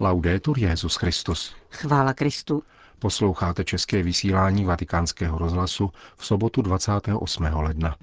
Laudetur Jezus Christus. Chvála Kristu. Posloucháte české vysílání Vatikánského rozhlasu v sobotu 28. ledna.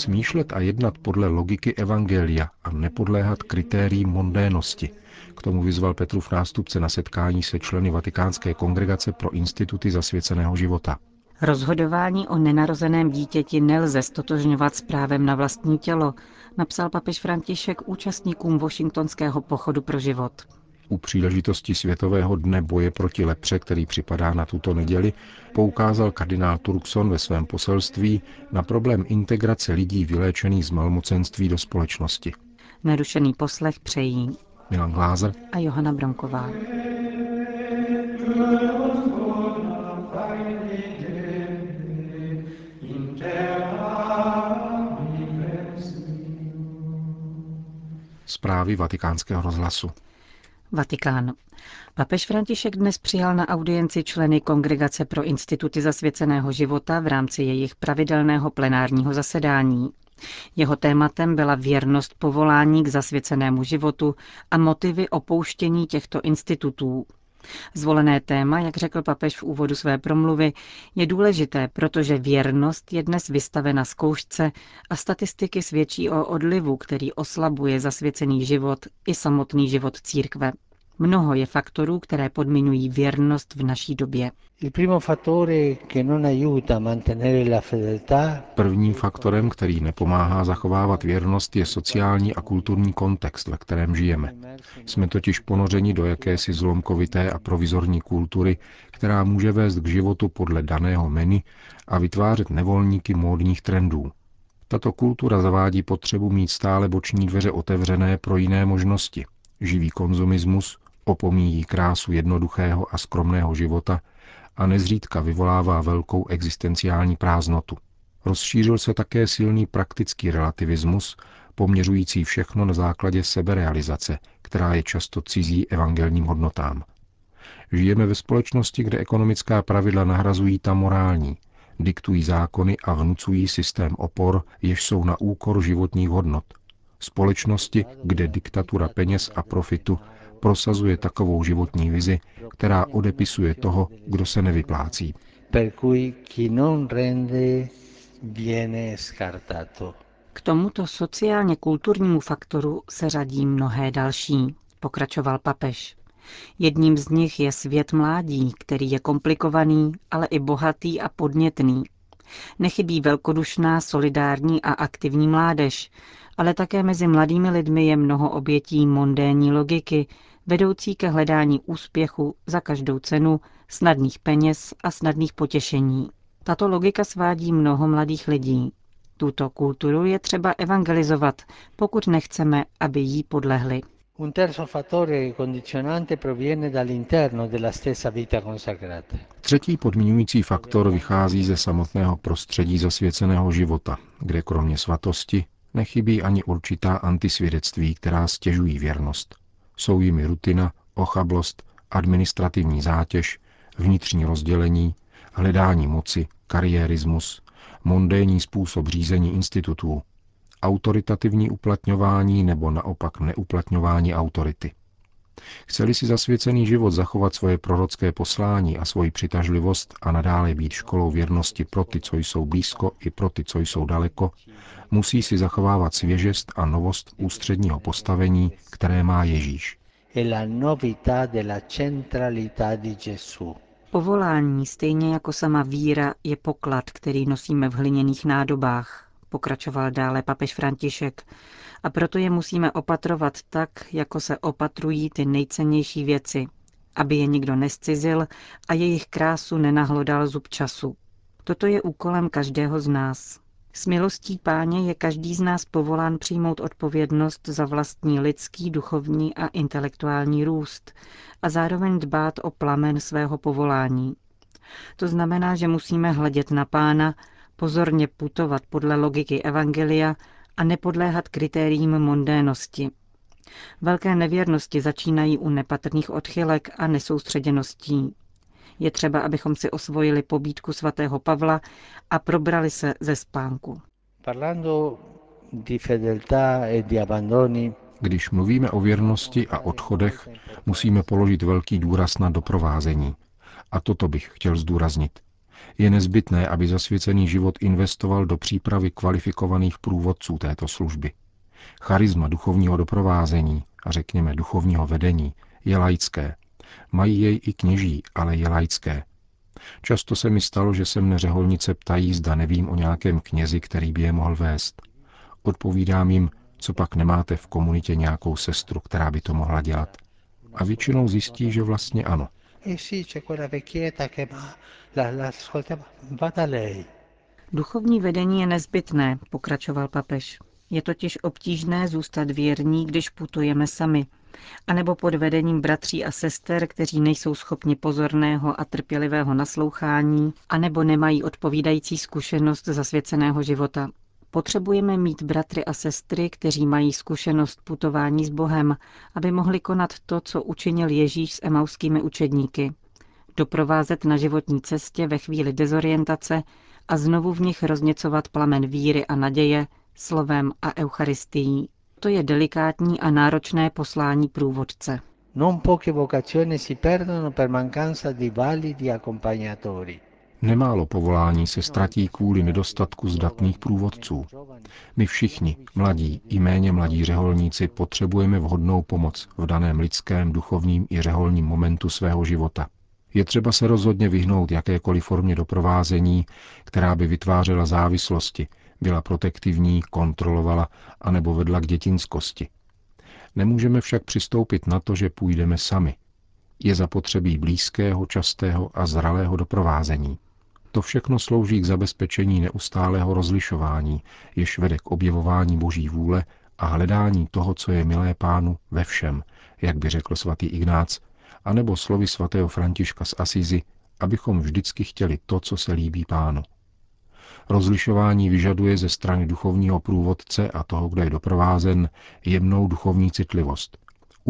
Smýšlet a jednat podle logiky Evangelia a nepodléhat kritériím mondénosti. K tomu vyzval Petrův nástupce na setkání se členy Vatikánské kongregace pro instituty zasvěceného života. Rozhodování o nenarozeném dítěti nelze stotožňovat s právem na vlastní tělo, napsal papež František účastníkům Washingtonského pochodu pro život. U příležitosti Světového dne boje proti lepře, který připadá na tuto neděli, poukázal kardinál Turkson ve svém poselství na problém integrace lidí vyléčených z malmocenství do společnosti. Nerušený poslech přejí Milan Glázer a Johana Bronková. Zprávy vatikánského rozhlasu. Vatikán. Papež František dnes přijal na audienci členy Kongregace pro instituty zasvěceného života v rámci jejich pravidelného plenárního zasedání. Jeho tématem byla věrnost povolání k zasvěcenému životu a motivy opouštění těchto institutů. Zvolené téma, jak řekl papež v úvodu své promluvy, je důležité, protože věrnost je dnes vystavena zkoušce a statistiky svědčí o odlivu, který oslabuje zasvěcený život i samotný život církve. Mnoho je faktorů, které podmiňují věrnost v naší době. Prvním faktorem, který nepomáhá zachovávat věrnost, je sociální a kulturní kontext, ve kterém žijeme. Jsme totiž ponořeni do jakési zlomkovité a provizorní kultury, která může vést k životu podle daného menu a vytvářet nevolníky módních trendů. Tato kultura zavádí potřebu mít stále boční dveře otevřené pro jiné možnosti. Živý konzumismus, opomíjí krásu jednoduchého a skromného života a nezřídka vyvolává velkou existenciální prázdnotu. Rozšířil se také silný praktický relativismus, poměřující všechno na základě seberealizace, která je často cizí evangelním hodnotám. Žijeme ve společnosti, kde ekonomická pravidla nahrazují ta morální, diktují zákony a vnucují systém opor, jež jsou na úkor životních hodnot. Společnosti, kde diktatura peněz a profitu prosazuje takovou životní vizi, která odepisuje toho, kdo se nevyplácí. K tomuto sociálně kulturnímu faktoru se řadí mnohé další, pokračoval papež. Jedním z nich je svět mládí, který je komplikovaný, ale i bohatý a podnětný. Nechybí velkodušná, solidární a aktivní mládež, ale také mezi mladými lidmi je mnoho obětí mondénní logiky, vedoucí ke hledání úspěchu za každou cenu, snadných peněz a snadných potěšení. Tato logika svádí mnoho mladých lidí. Tuto kulturu je třeba evangelizovat, pokud nechceme, aby jí podlehli. Un terzo fattore condizionante proviene dall'interno della stessa vita consacrata. Třetí podmiňující faktor vychází ze samotného prostředí zasvěceného života, kde kromě svatosti nechybí ani určitá antisvědectví, která stěžují věrnost. Jsou jimi rutina, ochablost, administrativní zátěž, vnitřní rozdělení, hledání moci, kariérismus, mondénní způsob řízení institutů, autoritativní uplatňování nebo naopak neuplatňování autority. Chceli si zasvěcený život zachovat svoje prorocké poslání a svoji přitažlivost a nadále být školou věrnosti pro ty, co jsou blízko i pro ty, co jsou daleko, musí si zachovávat svěžest a novost ústředního postavení, které má Ježíš. Povolání, stejně jako sama víra, je poklad, který nosíme v hliněných nádobách, pokračoval dále papež František, a proto je musíme opatrovat tak, jako se opatrují ty nejcennější věci, aby je nikdo nescizil a jejich krásu nenahlodal zub času. Toto je úkolem každého z nás. S milostí páně je každý z nás povolán přijmout odpovědnost za vlastní lidský, duchovní a intelektuální růst a zároveň dbát o plamen svého povolání. To znamená, že musíme hledět na pána, pozorně putovat podle logiky Evangelia a nepodléhat kritériím mondénosti. Velké nevěrnosti začínají u nepatrných odchylek a nesoustředěností. Je třeba, abychom si osvojili pobídku svatého Pavla a probrali se ze spánku. E Když mluvíme o věrnosti a odchodech, musíme položit velký důraz na doprovázení. A toto bych chtěl zdůraznit. Je nezbytné, aby zasvěcený život investoval do přípravy kvalifikovaných průvodců této služby. Charisma duchovního doprovázení a řekněme duchovního vedení je laické. Mají jej i kněží, ale je laické. Často se mi stalo, že se mne řeholnice ptají, zda nevím o nějakém knězi, který by je mohl vést. Odpovídám jim, co pak nemáte v komunitě nějakou sestru, která by to mohla dělat. A většinou zjistí, že vlastně ano. Duchovní vedení je nezbytné, pokračoval papež. Je totiž obtížné zůstat věrní, když putujeme sami, anebo pod vedením bratří a sester, kteří nejsou schopni pozorného a trpělivého naslouchání, anebo nemají odpovídající zkušenost zasvěceného života. Potřebujeme mít bratry a sestry, kteří mají zkušenost putování s Bohem, aby mohli konat to, co učinil Ježíš s emauskými učedníky. Doprovázet na životní cestě ve chvíli dezorientace a znovu v nich rozněcovat plamen víry a naděje, slovem a eucharistií. To je delikátní a náročné poslání průvodce. Non poche vocazioni si perdono per mancanza di validi accompagnatori. Nemálo povolání se ztratí kvůli nedostatku zdatných průvodců. My všichni, mladí i méně mladí řeholníci, potřebujeme vhodnou pomoc v daném lidském, duchovním i řeholním momentu svého života. Je třeba se rozhodně vyhnout jakékoliv formě doprovázení, která by vytvářela závislosti, byla protektivní, kontrolovala anebo vedla k dětinskosti. Nemůžeme však přistoupit na to, že půjdeme sami. Je zapotřebí blízkého, častého a zralého doprovázení. To všechno slouží k zabezpečení neustálého rozlišování, jež vede k objevování boží vůle a hledání toho, co je milé pánu ve všem, jak by řekl svatý Ignác, anebo slovy svatého Františka z Asizi, abychom vždycky chtěli to, co se líbí pánu. Rozlišování vyžaduje ze strany duchovního průvodce a toho, kdo je doprovázen, jemnou duchovní citlivost,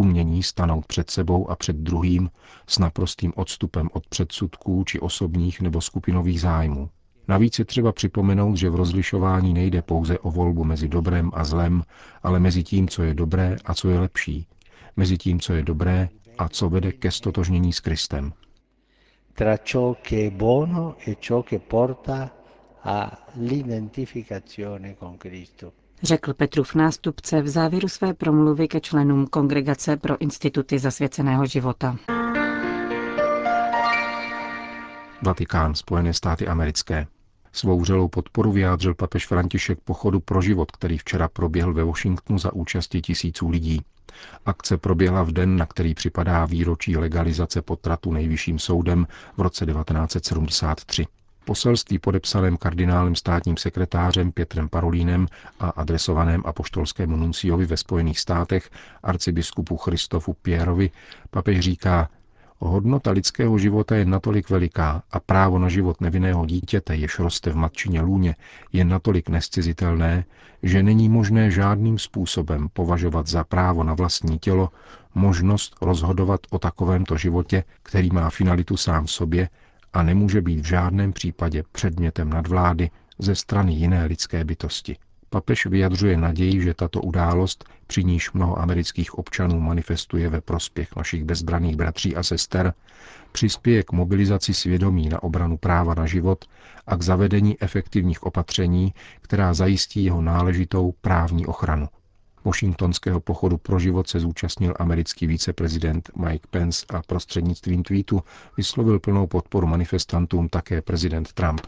umění stanout před sebou a před druhým s naprostým odstupem od předsudků či osobních nebo skupinových zájmů. Navíc je třeba připomenout, že v rozlišování nejde pouze o volbu mezi dobrem a zlem, ale mezi tím, co je dobré a co je lepší, mezi tím, co je dobré a co vede ke stotožnění s Kristem. Tra ciò che è buono e ciò che porta all'identificazione con Cristo řekl Petrův nástupce v závěru své promluvy ke členům Kongregace pro instituty zasvěceného života. Vatikán, Spojené státy americké. Svou vřelou podporu vyjádřil papež František pochodu pro život, který včera proběhl ve Washingtonu za účasti tisíců lidí. Akce proběhla v den, na který připadá výročí legalizace potratu nejvyšším soudem v roce 1973 poselství podepsaném kardinálem státním sekretářem Pětrem Parolínem a adresovaném apoštolskému nunciovi ve Spojených státech arcibiskupu Christofu Pierovi papež říká, Hodnota lidského života je natolik veliká a právo na život nevinného dítěte, jež roste v matčině lůně, je natolik nescizitelné, že není možné žádným způsobem považovat za právo na vlastní tělo možnost rozhodovat o takovémto životě, který má finalitu sám v sobě a nemůže být v žádném případě předmětem nadvlády ze strany jiné lidské bytosti. Papež vyjadřuje naději, že tato událost, při níž mnoho amerických občanů manifestuje ve prospěch našich bezbraných bratří a sester, přispěje k mobilizaci svědomí na obranu práva na život a k zavedení efektivních opatření, která zajistí jeho náležitou právní ochranu. Washingtonského pochodu pro život se zúčastnil americký viceprezident Mike Pence a prostřednictvím tweetu vyslovil plnou podporu manifestantům také prezident Trump.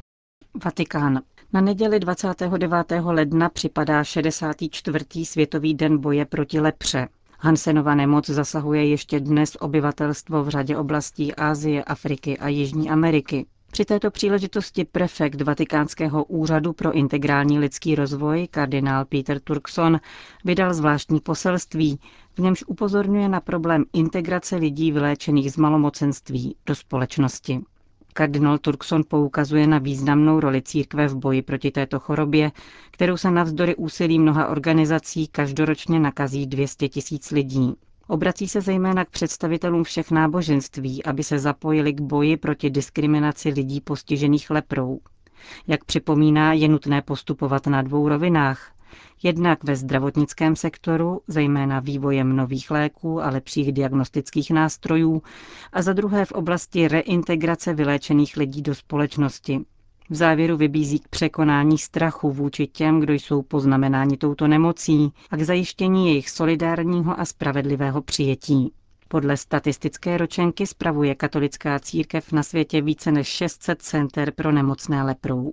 Vatikán. Na neděli 29. ledna připadá 64. světový den boje proti lepře. Hansenova nemoc zasahuje ještě dnes obyvatelstvo v řadě oblastí Asie, Afriky a Jižní Ameriky. Při této příležitosti prefekt Vatikánského úřadu pro integrální lidský rozvoj, kardinál Peter Turkson, vydal zvláštní poselství, v němž upozorňuje na problém integrace lidí vyléčených z malomocenství do společnosti. Kardinál Turkson poukazuje na významnou roli církve v boji proti této chorobě, kterou se navzdory úsilí mnoha organizací každoročně nakazí 200 tisíc lidí. Obrací se zejména k představitelům všech náboženství, aby se zapojili k boji proti diskriminaci lidí postižených leprou. Jak připomíná, je nutné postupovat na dvou rovinách. Jednak ve zdravotnickém sektoru, zejména vývojem nových léků a lepších diagnostických nástrojů, a za druhé v oblasti reintegrace vyléčených lidí do společnosti. V závěru vybízí k překonání strachu vůči těm, kdo jsou poznamenáni touto nemocí a k zajištění jejich solidárního a spravedlivého přijetí. Podle statistické ročenky spravuje katolická církev na světě více než 600 center pro nemocné leprou.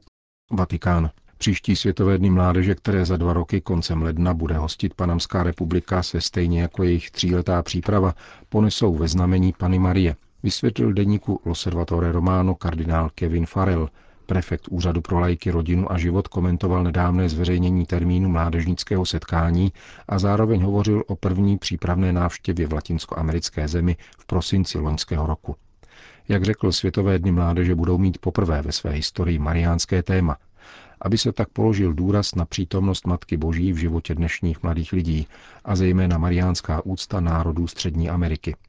Vatikán. Příští světové dny mládeže, které za dva roky koncem ledna bude hostit Panamská republika, se stejně jako jejich tříletá příprava ponesou ve znamení Pany Marie, vysvětlil deníku Loservatore Romano kardinál Kevin Farrell, Prefekt Úřadu pro lajky, rodinu a život komentoval nedávné zveřejnění termínu mládežnického setkání a zároveň hovořil o první přípravné návštěvě v latinskoamerické zemi v prosinci loňského roku. Jak řekl, Světové dny mládeže budou mít poprvé ve své historii mariánské téma, aby se tak položil důraz na přítomnost Matky Boží v životě dnešních mladých lidí a zejména mariánská úcta národů Střední Ameriky –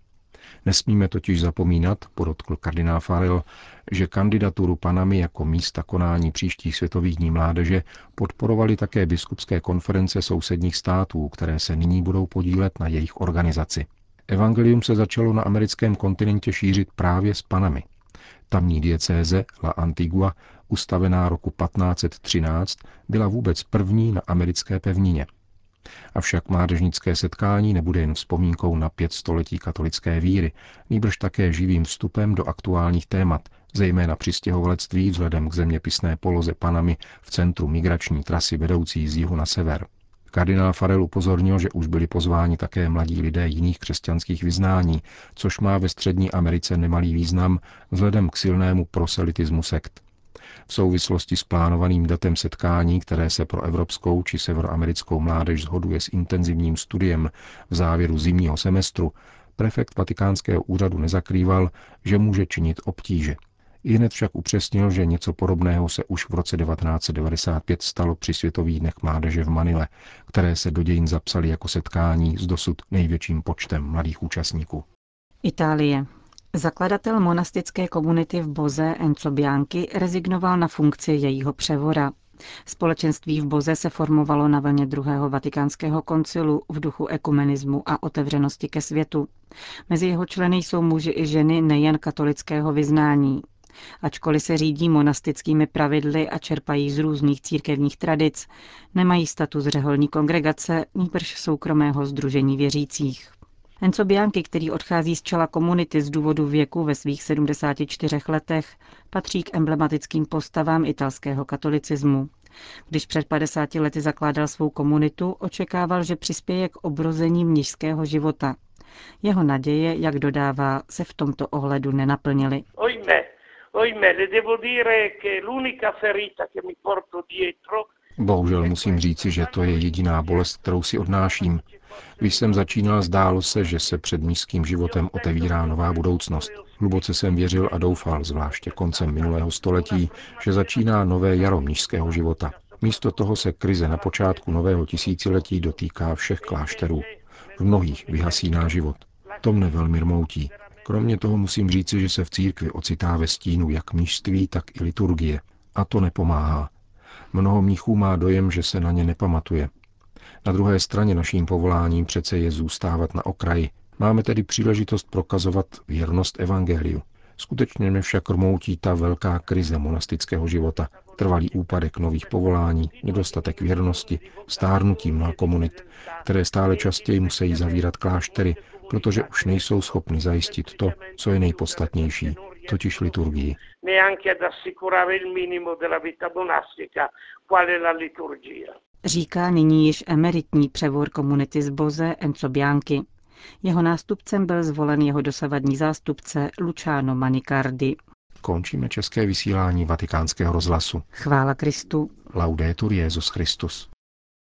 Nesmíme totiž zapomínat, podotkl kardinál Farel, že kandidaturu Panamy jako místa konání příštích světových dní mládeže podporovaly také biskupské konference sousedních států, které se nyní budou podílet na jejich organizaci. Evangelium se začalo na americkém kontinentě šířit právě s Panamy. Tamní diecéze La Antigua, ustavená roku 1513, byla vůbec první na americké pevnině – Avšak mládežnické setkání nebude jen vzpomínkou na pět století katolické víry, nýbrž také živým vstupem do aktuálních témat, zejména přistěhovalectví vzhledem k zeměpisné poloze Panamy v centru migrační trasy vedoucí z jihu na sever. Kardinál Farel upozornil, že už byli pozváni také mladí lidé jiných křesťanských vyznání, což má ve Střední Americe nemalý význam vzhledem k silnému proselitismu sekt. V souvislosti s plánovaným datem setkání, které se pro evropskou či severoamerickou mládež zhoduje s intenzivním studiem v závěru zimního semestru, prefekt vatikánského úřadu nezakrýval, že může činit obtíže. I hned však upřesnil, že něco podobného se už v roce 1995 stalo při Světových dnech mládeže v Manile, které se do dějin zapsaly jako setkání s dosud největším počtem mladých účastníků. Itálie. Zakladatel monastické komunity v Boze Enzo Bianchi rezignoval na funkci jejího převora. Společenství v Boze se formovalo na vlně druhého vatikánského koncilu v duchu ekumenismu a otevřenosti ke světu. Mezi jeho členy jsou muži i ženy nejen katolického vyznání. Ačkoliv se řídí monastickými pravidly a čerpají z různých církevních tradic, nemají status řeholní kongregace, nýbrž soukromého združení věřících. Enzo Bianchi, který odchází z čela komunity z důvodu věku ve svých 74 letech, patří k emblematickým postavám italského katolicismu. Když před 50 lety zakládal svou komunitu, očekával, že přispěje k obrození mnižského života. Jeho naděje, jak dodává, se v tomto ohledu nenaplnily. Bohužel musím říci, že to je jediná bolest, kterou si odnáším. Když jsem začínal, zdálo se, že se před nízkým životem otevírá nová budoucnost. Hluboce jsem věřil a doufal, zvláště koncem minulého století, že začíná nové jaro nízkého života. Místo toho se krize na počátku nového tisíciletí dotýká všech klášterů. V mnohých vyhasíná život. To mne velmi rmoutí. Kromě toho musím říci, že se v církvi ocitá ve stínu jak mnižství, tak i liturgie. A to nepomáhá. Mnoho mnichů má dojem, že se na ně nepamatuje. Na druhé straně naším povoláním přece je zůstávat na okraji. Máme tedy příležitost prokazovat věrnost Evangeliu. Skutečně mě však rmoutí ta velká krize monastického života, trvalý úpadek nových povolání, nedostatek věrnosti, stárnutí mnoha komunit, které stále častěji musí zavírat kláštery, protože už nejsou schopni zajistit to, co je nejpodstatnější, totiž liturgii. Říká nyní již emeritní převor komunity z Boze Enzo Bianchi. Jeho nástupcem byl zvolen jeho dosavadní zástupce Luciano Manicardi. Končíme české vysílání vatikánského rozhlasu. Chvála Kristu. Laudetur Jezus Christus.